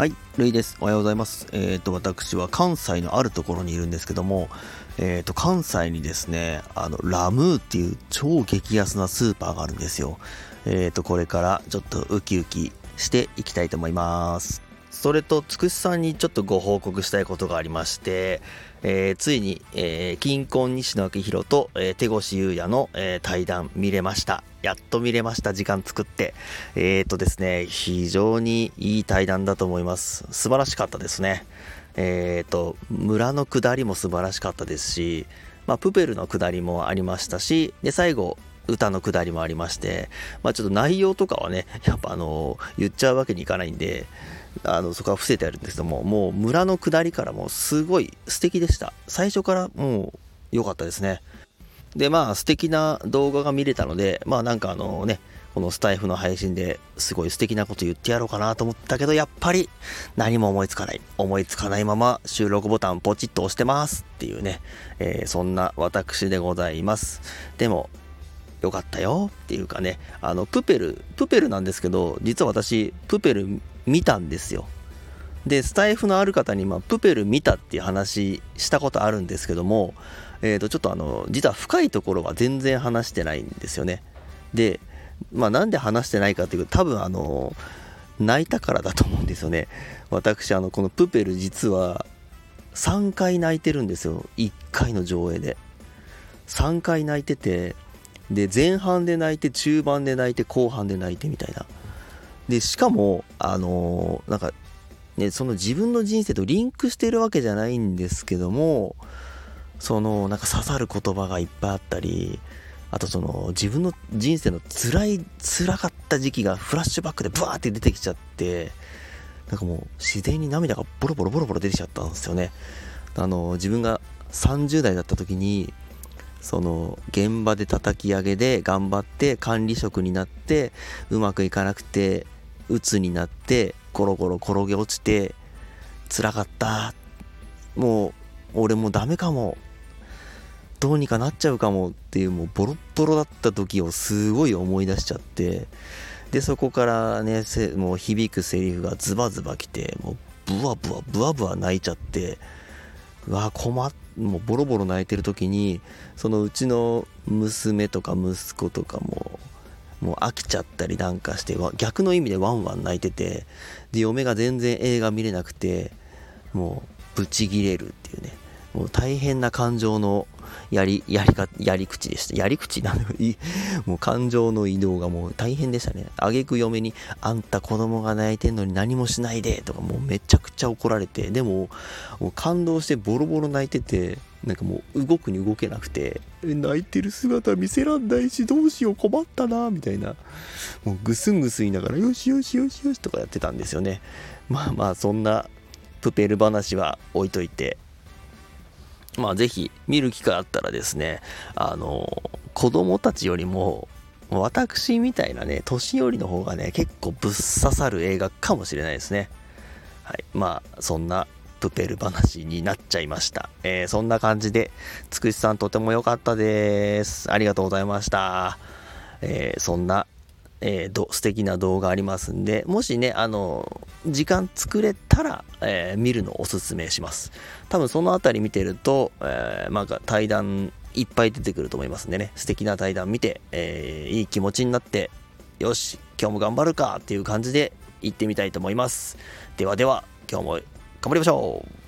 はい、ルイです。おはようございます。えっ、と、私は関西のあるところにいるんですけども、えっ、と、関西にですね、あの、ラムーっていう超激安なスーパーがあるんですよ。えっ、と、これからちょっとウキウキしていきたいと思います。それと、つくしさんにちょっとご報告したいことがありまして、えーついに、えー、金婚西野昭弘と、えー手越優也の、えー対談見れました。やっと見れました。時間作って。えーとですね、非常にいい対談だと思います。素晴らしかったですね。えーと、村の下りも素晴らしかったですし、まあ、プペルの下りもありましたし、で、最後、歌の下りもありまして、まあ、ちょっと内容とかはね、やっぱあの言っちゃうわけにいかないんで、あのそこは伏せてあるんですけども、もう村の下りからもすごい素敵でした。最初からもう良かったですね。で、まあ素敵な動画が見れたので、まあなんかあのね、このスタイフの配信ですごい素敵なこと言ってやろうかなと思ったけど、やっぱり何も思いつかない。思いつかないまま収録ボタンポチッと押してますっていうね、えーそんな私でございます。でも、よかったよっていうかね、あの、プペル、プペルなんですけど、実は私、プペル見たんですよ。で、スタイフのある方に、まあ、プペル見たっていう話したことあるんですけども、えー、と、ちょっとあの、実は深いところは全然話してないんですよね。で、まあ、なんで話してないかっていうと、多分あの、泣いたからだと思うんですよね。私、あの、このプペル実は、3回泣いてるんですよ。1回の上映で。3回泣いてて、で、前半で泣いて、中盤で泣いて、後半で泣いてみたいな。で、しかも、あのーなんか、ね、その自分の人生とリンクしてるわけじゃないんですけども、その、なんか刺さる言葉がいっぱいあったり、あとその、自分の人生の辛い、辛かった時期がフラッシュバックでブワーって出てきちゃって、なんかもう自然に涙がボロボロボロボロ出てきちゃったんですよね。あの、自分が30代だった時に、その現場で叩き上げで頑張って管理職になってうまくいかなくて鬱になってコロコロ転げ落ちて辛かった。もう俺もうダメかも。どうにかなっちゃうかも。っていうもうボロッボロだった時をすごい思い出しちゃって。でそこからねもう響くセリフがズバズバきてもうブワブワブワブワ泣いちゃって。うわ困っもうボロボロ泣いてる時にそのうちの娘とか息子とかももう飽きちゃったりなんかして逆の意味でワンワン泣いててで嫁が全然映画見れなくてもうブチギレるっていうね。もう大変な感情のやりやりかやり口でした。やり口？なのいもう感情の移動がもう大変でしたね。挙句嫁に「あんた子供が泣いてんのに何もしないで」とかもうめちゃくちゃ怒られて。でももう感動してボロボロ泣いててなんかもう動くに動けなくて。泣いてる姿見せらんないしどうしよう困ったな！みたいな。もうぐすんぐすいながらよしよしよしよしとかやってたんですよね。まあまあそんなプペル話は置いといて。まあぜひ見る機会あったらですねあの子供たちよりも私みたいなね年寄りの方がね結構ぶっ刺さる映画かもしれないですねはいまあそんなプペル話になっちゃいました。えーそんな感じで、つくしさんとても良かったです。ありがとうございました。えーそんな、えーど素敵な動画ありますんで、もしね、あの、時間作れたら、えー見るのをおすすめします。多分そのあたり見てると、えーなんか対談いっぱい出てくると思いますんでね、素敵な対談見て、えーいい気持ちになって、よし、今日も頑張るかっていう感じで行ってみたいと思います。ではでは、今日も頑張りましょう